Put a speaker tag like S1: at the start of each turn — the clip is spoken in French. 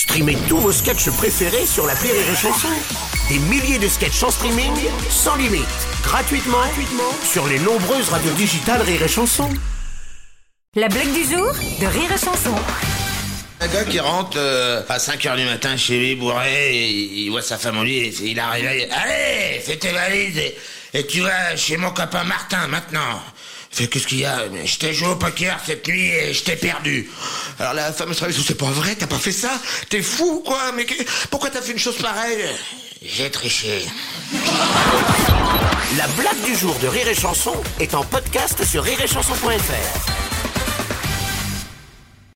S1: Streamez tous vos sketchs préférés sur la Rire et Chanson. Des milliers de sketchs en streaming, sans limite, gratuitement, gratuitement sur les nombreuses radios digitales Rire et Chanson.
S2: La blague du jour de Rire et Chanson.
S3: Un gars qui rentre euh, à 5h du matin chez lui bourré, et il voit sa femme au lit, et il arrive, il- allez, fais tes valises et, et tu vas chez mon copain Martin maintenant. Fait qu'est-ce qu'il y a t'ai joué au poker cette nuit et je t'ai perdu. Alors la femme se c'est pas vrai, t'as pas fait ça T'es fou quoi Mais pourquoi t'as fait une chose pareille J'ai triché.
S1: La blague du jour de Rire et Chanson est en podcast sur rireetchanson.fr.